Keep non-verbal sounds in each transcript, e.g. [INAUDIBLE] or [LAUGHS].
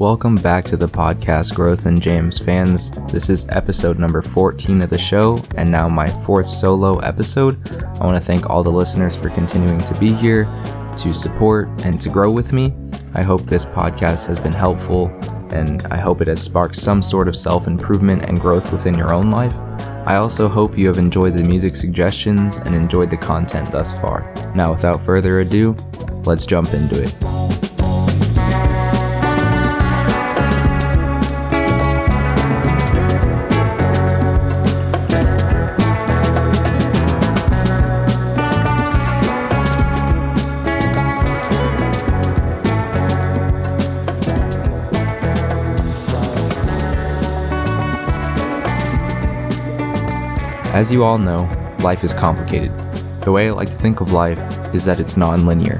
Welcome back to the podcast Growth and Jams fans. This is episode number 14 of the show, and now my fourth solo episode. I want to thank all the listeners for continuing to be here, to support, and to grow with me. I hope this podcast has been helpful, and I hope it has sparked some sort of self improvement and growth within your own life. I also hope you have enjoyed the music suggestions and enjoyed the content thus far. Now, without further ado, let's jump into it. As you all know, life is complicated. The way I like to think of life is that it's non linear.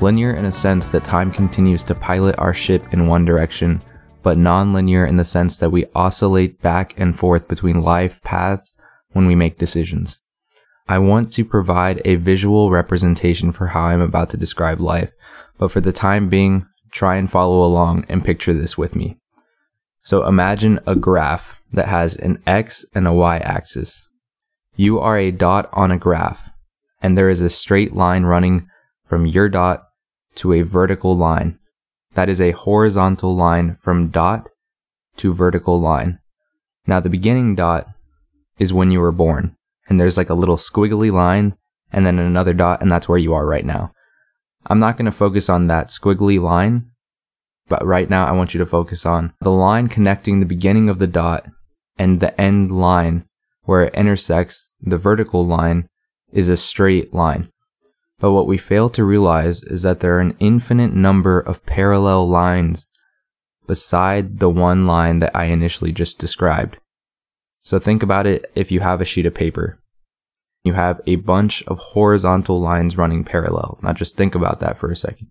In a sense that time continues to pilot our ship in one direction, but non linear in the sense that we oscillate back and forth between life paths when we make decisions. I want to provide a visual representation for how I'm about to describe life, but for the time being, try and follow along and picture this with me. So imagine a graph that has an x and a y axis. You are a dot on a graph, and there is a straight line running from your dot to a vertical line. That is a horizontal line from dot to vertical line. Now, the beginning dot is when you were born, and there's like a little squiggly line and then another dot, and that's where you are right now. I'm not going to focus on that squiggly line, but right now I want you to focus on the line connecting the beginning of the dot and the end line where it intersects the vertical line is a straight line. But what we fail to realize is that there are an infinite number of parallel lines beside the one line that I initially just described. So think about it if you have a sheet of paper. You have a bunch of horizontal lines running parallel. Now just think about that for a second.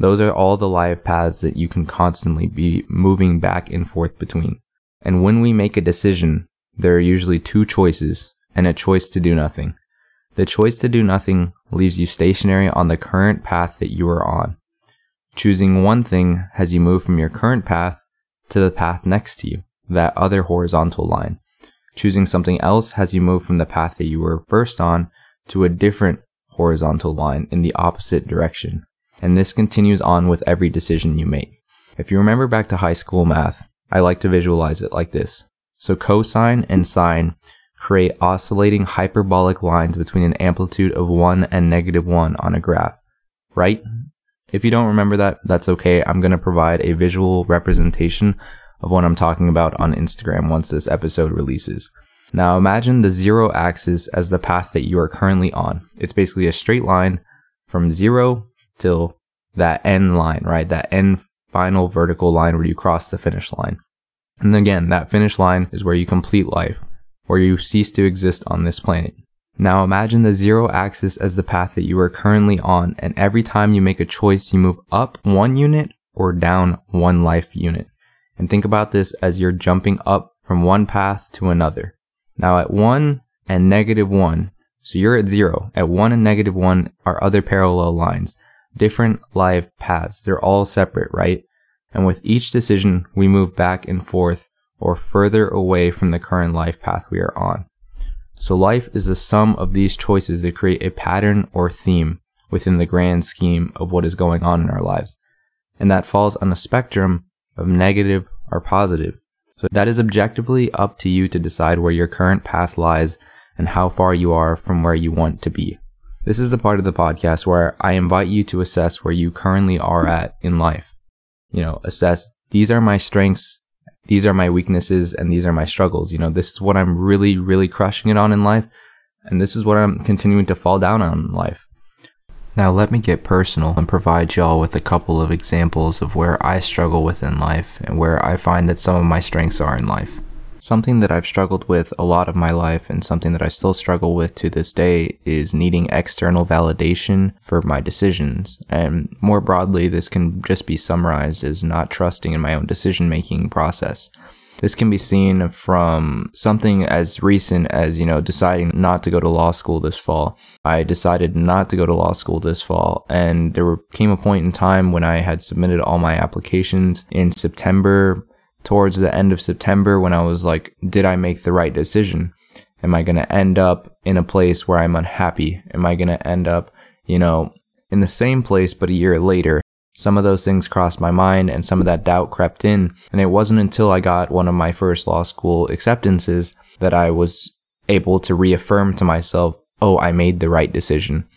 Those are all the live paths that you can constantly be moving back and forth between. And when we make a decision, there are usually two choices and a choice to do nothing. The choice to do nothing leaves you stationary on the current path that you are on. Choosing one thing has you move from your current path to the path next to you, that other horizontal line. Choosing something else has you move from the path that you were first on to a different horizontal line in the opposite direction. And this continues on with every decision you make. If you remember back to high school math, I like to visualize it like this. So cosine and sine create oscillating hyperbolic lines between an amplitude of 1 and negative 1 on a graph, right? Mm-hmm. If you don't remember that, that's okay. I'm going to provide a visual representation of what I'm talking about on Instagram once this episode releases. Now imagine the zero axis as the path that you are currently on. It's basically a straight line from zero till that end line, right? That end final vertical line where you cross the finish line. And again, that finish line is where you complete life, where you cease to exist on this planet. Now imagine the zero axis as the path that you are currently on, and every time you make a choice, you move up one unit or down one life unit. And think about this as you're jumping up from one path to another. Now at one and negative one, so you're at zero. At one and negative one are other parallel lines, different life paths. They're all separate, right? And with each decision, we move back and forth or further away from the current life path we are on. So life is the sum of these choices that create a pattern or theme within the grand scheme of what is going on in our lives. And that falls on a spectrum of negative or positive. So that is objectively up to you to decide where your current path lies and how far you are from where you want to be. This is the part of the podcast where I invite you to assess where you currently are at in life you know, assess these are my strengths, these are my weaknesses, and these are my struggles. You know, this is what I'm really, really crushing it on in life, and this is what I'm continuing to fall down on in life. Now, let me get personal and provide y'all with a couple of examples of where I struggle within life and where I find that some of my strengths are in life. Something that I've struggled with a lot of my life and something that I still struggle with to this day is needing external validation for my decisions. And more broadly, this can just be summarized as not trusting in my own decision making process. This can be seen from something as recent as, you know, deciding not to go to law school this fall. I decided not to go to law school this fall. And there came a point in time when I had submitted all my applications in September, towards the end of September, when I was like, did I make the right decision? Am I going to end up in a place where I'm unhappy? Am I going to end up, you know, in the same place, but a year later? Some of those things crossed my mind and some of that doubt crept in. And it wasn't until I got one of my first law school acceptances that I was able to reaffirm to myself, oh, I made the right decision.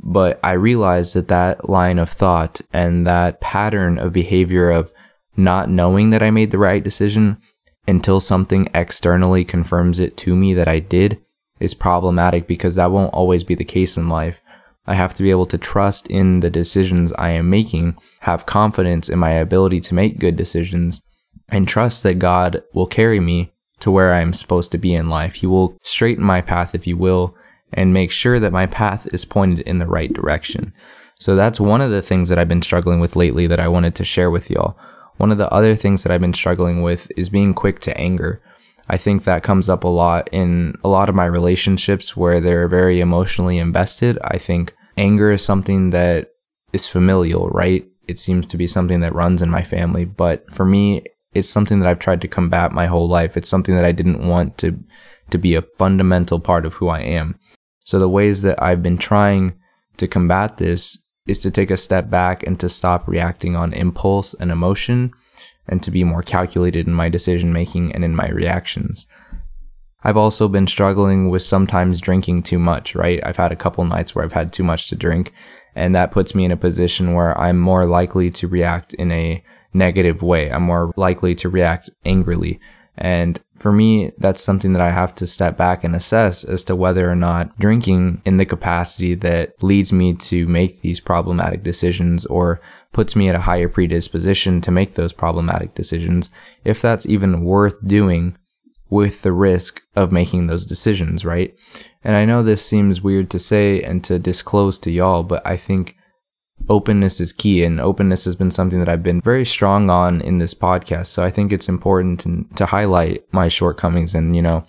But I realized that that line of thought and that pattern of behavior of not knowing that I made the right decision until something externally confirms it to me that I did is problematic because that won't always be the case in life. I have to be able to trust in the decisions I am making, have confidence in my ability to make good decisions, and trust that God will carry me to where I am supposed to be in life. He will straighten my path, if you will, and make sure that my path is pointed in the right direction. So that's one of the things that I've been struggling with lately that I wanted to share with y'all. One of the other things that I've been struggling with is being quick to anger. I think that comes up a lot in a lot of my relationships where they're very emotionally invested. I think anger is something that is familial, right? It seems to be something that runs in my family. But for me, it's something that I've tried to combat my whole life. It's something that I didn't want to, to be a fundamental part of who I am. So the ways that I've been trying to combat this is to take a step back and to stop reacting on impulse and emotion and to be more calculated in my decision making and in my reactions. I've also been struggling with sometimes drinking too much, right? I've had a couple nights where I've had too much to drink, and that puts me in a position where I'm more likely to react in a negative way. I'm more likely to react angrily. And for me, that's something that I have to step back and assess as to whether or not drinking in the capacity that leads me to make these problematic decisions or puts me at a higher predisposition to make those problematic decisions, if that's even worth doing with the risk of making those decisions, right? And I know this seems weird to say and to disclose to y'all, but I think openness is key and openness has been something that I've been very strong on in this podcast. So I think it's important to, to highlight my shortcomings and, you know,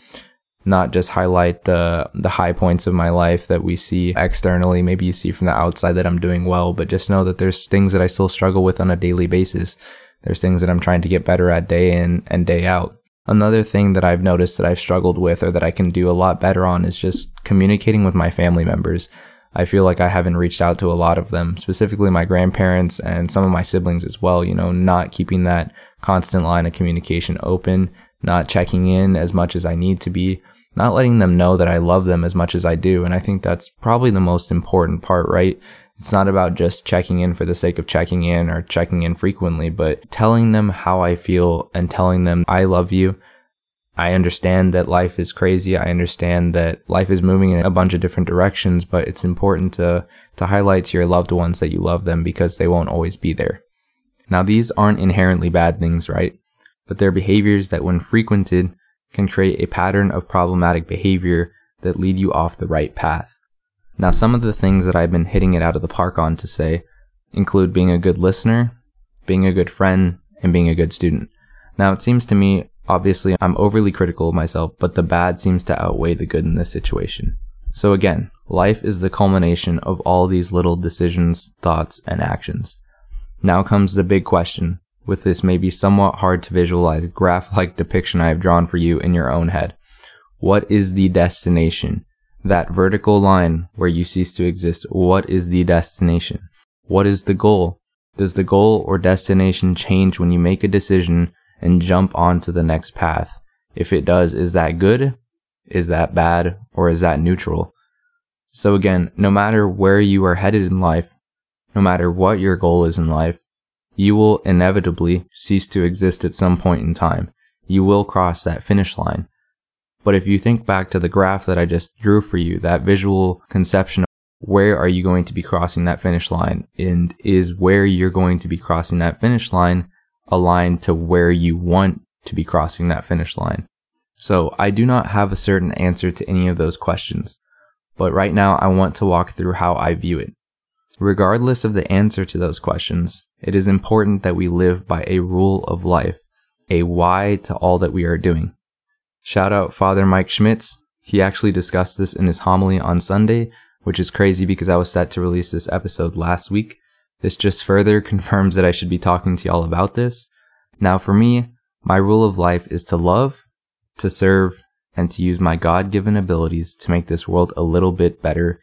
not just highlight the the high points of my life that we see externally. Maybe you see from the outside that I'm doing well, but just know that there's things that I still struggle with on a daily basis. There's things that I'm trying to get better at day in and day out. Another thing that I've noticed that I've struggled with or that I can do a lot better on is just communicating with my family members. I feel like I haven't reached out to a lot of them, specifically my grandparents and some of my siblings as well, you know, not keeping that constant line of communication open, not checking in as much as I need to be, not letting them know that I love them as much as I do. And I think that's probably the most important part, right? It's not about just checking in for the sake of checking in or checking in frequently, but telling them how I feel and telling them I love you. I understand that life is crazy. I understand that life is moving in a bunch of different directions, but it's important to, to highlight to your loved ones that you love them because they won't always be there. Now, these aren't inherently bad things, right? But they're behaviors that when frequented can create a pattern of problematic behavior that lead you off the right path. Now, some of the things that I've been hitting it out of the park on to say include being a good listener, being a good friend, and being a good student. Now, it seems to me, obviously, I'm overly critical of myself, but the bad seems to outweigh the good in this situation. So again, life is the culmination of all these little decisions, thoughts, and actions. Now comes the big question, with this maybe somewhat hard to visualize graph-like depiction I have drawn for you in your own head. What is the destination? That vertical line where you cease to exist, what is the destination? What is the goal? Does the goal or destination change when you make a decision and jump onto the next path? If it does, is that good? Is that bad? Or is that neutral? So again, no matter where you are headed in life, no matter what your goal is in life, you will inevitably cease to exist at some point in time. You will cross that finish line. But if you think back to the graph that I just drew for you, that visual conception of where are you going to be crossing that finish line and is where you're going to be crossing that finish line aligned to where you want to be crossing that finish line. So I do not have a certain answer to any of those questions, but right now I want to walk through how I view it. Regardless of the answer to those questions, it is important that we live by a rule of life a why to all that we are doing. Shout out Father Mike Schmitz. He actually discussed this in his homily on Sunday, which is crazy because I was set to release this episode last week. This just further [LAUGHS] confirms that I should be talking to y'all about this. Now, for me, my rule of life is to love, to serve, and to use my God given abilities to make this world a little bit better,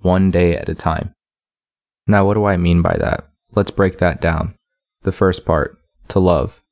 one day at a time. Now, what do I mean by that? Let's break that down. The first part, to love.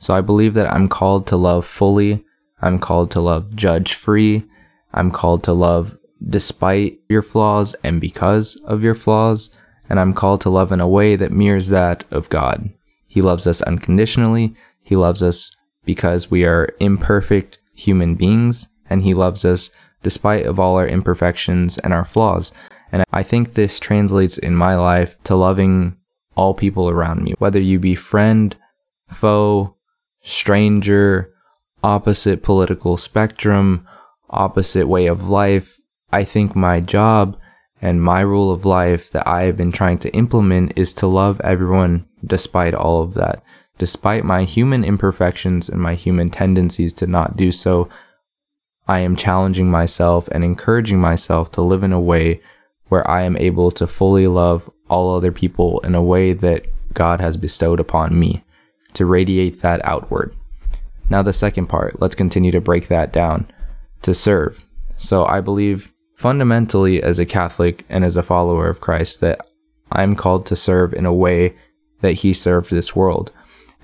So I believe that I'm called to love fully. I'm called to love judge free. I'm called to love despite your flaws and because of your flaws. And I'm called to love in a way that mirrors that of God. He loves us unconditionally. He loves us because we are imperfect human beings and he loves us despite of all our imperfections and our flaws. And I think this translates in my life to loving all people around me, whether you be friend, foe, stranger, opposite political spectrum, opposite way of life. I think my job and my rule of life that I have been trying to implement is to love everyone despite all of that. Despite my human imperfections and my human tendencies to not do so, I am challenging myself and encouraging myself to live in a way where I am able to fully love all other people in a way that God has bestowed upon me, to radiate that outward. Now, the second part, let's continue to break that down to serve. So, I believe fundamentally as a Catholic and as a follower of Christ that I'm called to serve in a way that He served this world.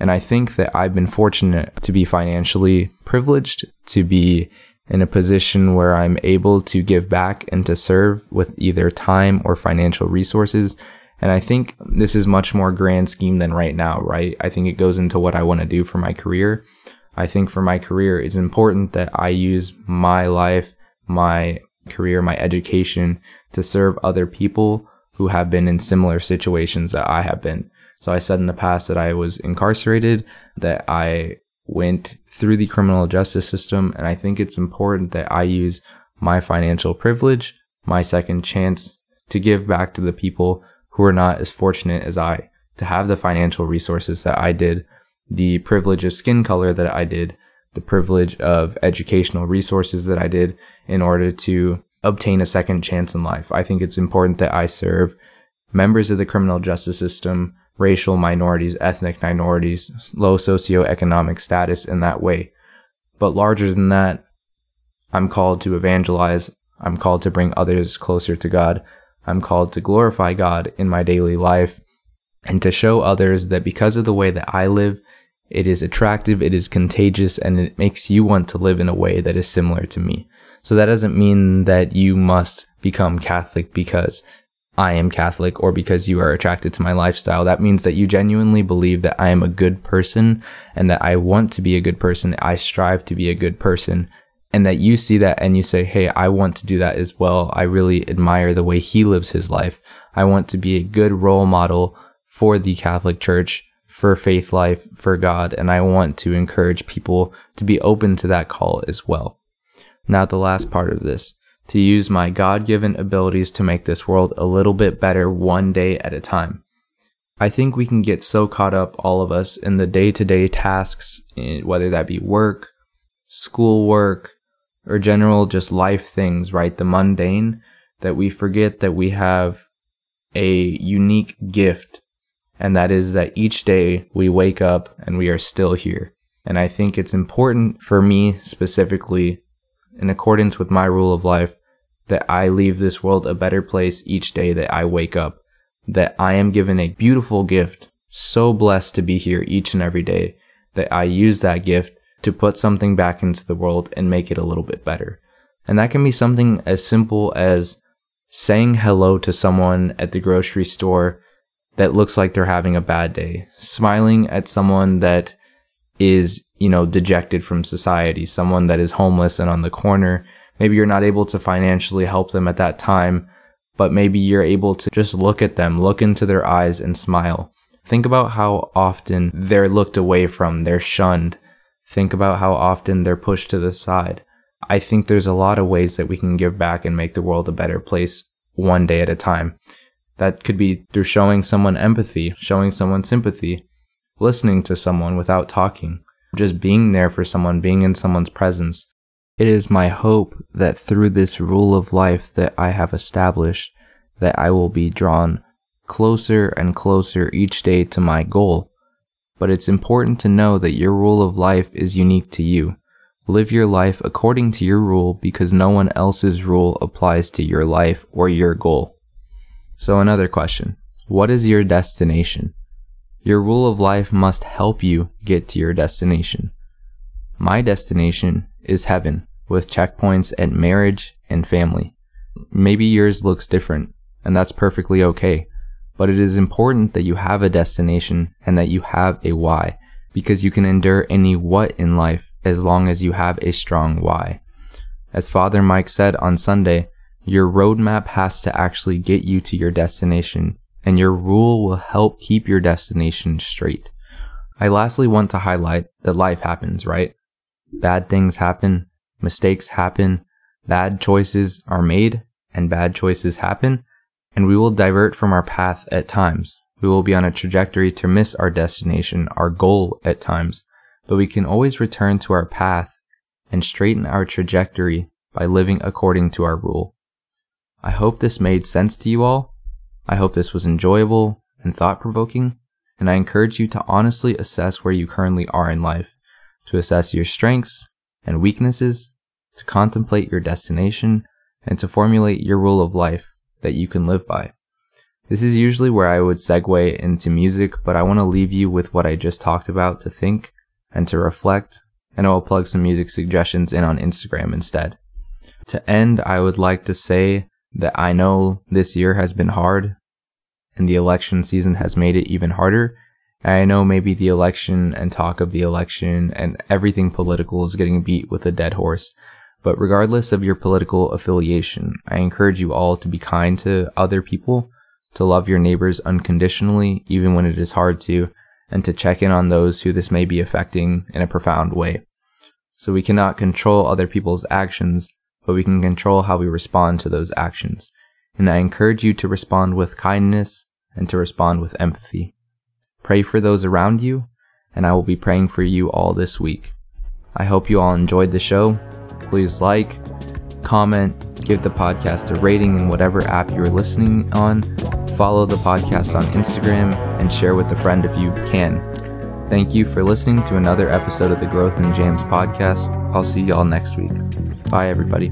And I think that I've been fortunate to be financially privileged, to be in a position where I'm able to give back and to serve with either time or financial resources. And I think this is much more grand scheme than right now, right? I think it goes into what I want to do for my career. I think for my career, it's important that I use my life, my career, my education to serve other people who have been in similar situations that I have been. So I said in the past that I was incarcerated, that I went through the criminal justice system. And I think it's important that I use my financial privilege, my second chance to give back to the people who are not as fortunate as I to have the financial resources that I did, the privilege of skin color that I did, the privilege of educational resources that I did in order to obtain a second chance in life. I think it's important that I serve members of the criminal justice system racial minorities, ethnic minorities, low socioeconomic status in that way. But larger than that, I'm called to evangelize. I'm called to bring others closer to God. I'm called to glorify God in my daily life and to show others that because of the way that I live, it is attractive, it is contagious, and it makes you want to live in a way that is similar to me. So that doesn't mean that you must become Catholic because I am Catholic or because you are attracted to my lifestyle. That means that you genuinely believe that I am a good person and that I want to be a good person. I strive to be a good person and that you see that and you say, Hey, I want to do that as well. I really admire the way he lives his life. I want to be a good role model for the Catholic Church, for faith life, for God. And I want to encourage people to be open to that call as well. Now, the last part of this to use my God given abilities to make this world a little bit better one day at a time. I think we can get so caught up, all of us, in the day to day tasks, eh, whether that be work, schoolwork, or general just life things, right? The mundane, that we forget that we have a unique gift. And that is that each day we wake up and we are still here. And I think it's important for me specifically in accordance with my rule of life, that I leave this world a better place each day that I wake up, that I am given a beautiful gift, so blessed to be here each and every day, that I use that gift to put something back into the world and make it a little bit better. And that can be something as simple as saying hello to someone at the grocery store that looks like they're having a bad day, smiling at someone that is you know, dejected from society, someone that is homeless and on the corner. Maybe you're not able to financially help them at that time, but maybe you're able to just look at them, look into their eyes and smile. Think about how often they're looked away from, they're shunned. Think about how often they're pushed to the side. I think there's a lot of ways that we can give back and make the world a better place one day at a time. That could be through showing someone empathy, showing someone sympathy, listening to someone without talking, just being there for someone, being in someone's presence. It is my hope that through this rule of life that I have established, that I will be drawn closer and closer each day to my goal. But it's important to know that your rule of life is unique to you. Live your life according to your rule because no one else's rule applies to your life or your goal. So another question. What is your destination? Your rule of life must help you get to your destination. My destination is heaven with checkpoints at marriage and family. Maybe yours looks different and that's perfectly okay. But it is important that you have a destination and that you have a why because you can endure any what in life as long as you have a strong why. As Father Mike said on Sunday, your roadmap has to actually get you to your destination and your rule will help keep your destination straight. I lastly want to highlight that life happens, right? Bad things happen, mistakes happen, bad choices are made, and bad choices happen, and we will divert from our path at times. We will be on a trajectory to miss our destination, our goal at times, but we can always return to our path and straighten our trajectory by living according to our rule. I hope this made sense to you all. I hope this was enjoyable and thought provoking, and I encourage you to honestly assess where you currently are in life, to assess your strengths and weaknesses, to contemplate your destination, and to formulate your rule of life that you can live by. This is usually where I would segue into music, but I want to leave you with what I just talked about to think and to reflect, and I will plug some music suggestions in on Instagram instead. To end, I would like to say that I know this year has been hard and the election season has made it even harder. I know maybe the election and talk of the election and everything political is getting beat with a dead horse. But regardless of your political affiliation, I encourage you all to be kind to other people, to love your neighbors unconditionally, even when it is hard to, and to check in on those who this may be affecting in a profound way. So we cannot control other people's actions, but we can control how we respond to those actions. And I encourage you to respond with kindness and to respond with empathy. Pray for those around you, and I will be praying for you all this week. I hope you all enjoyed the show please like, comment, give the podcast a rating in whatever app you're listening on, follow the podcast on Instagram, and share with a friend if you can. Thank you for listening to another episode of the Growth in Jams podcast. I'll see y'all next week. Bye, everybody.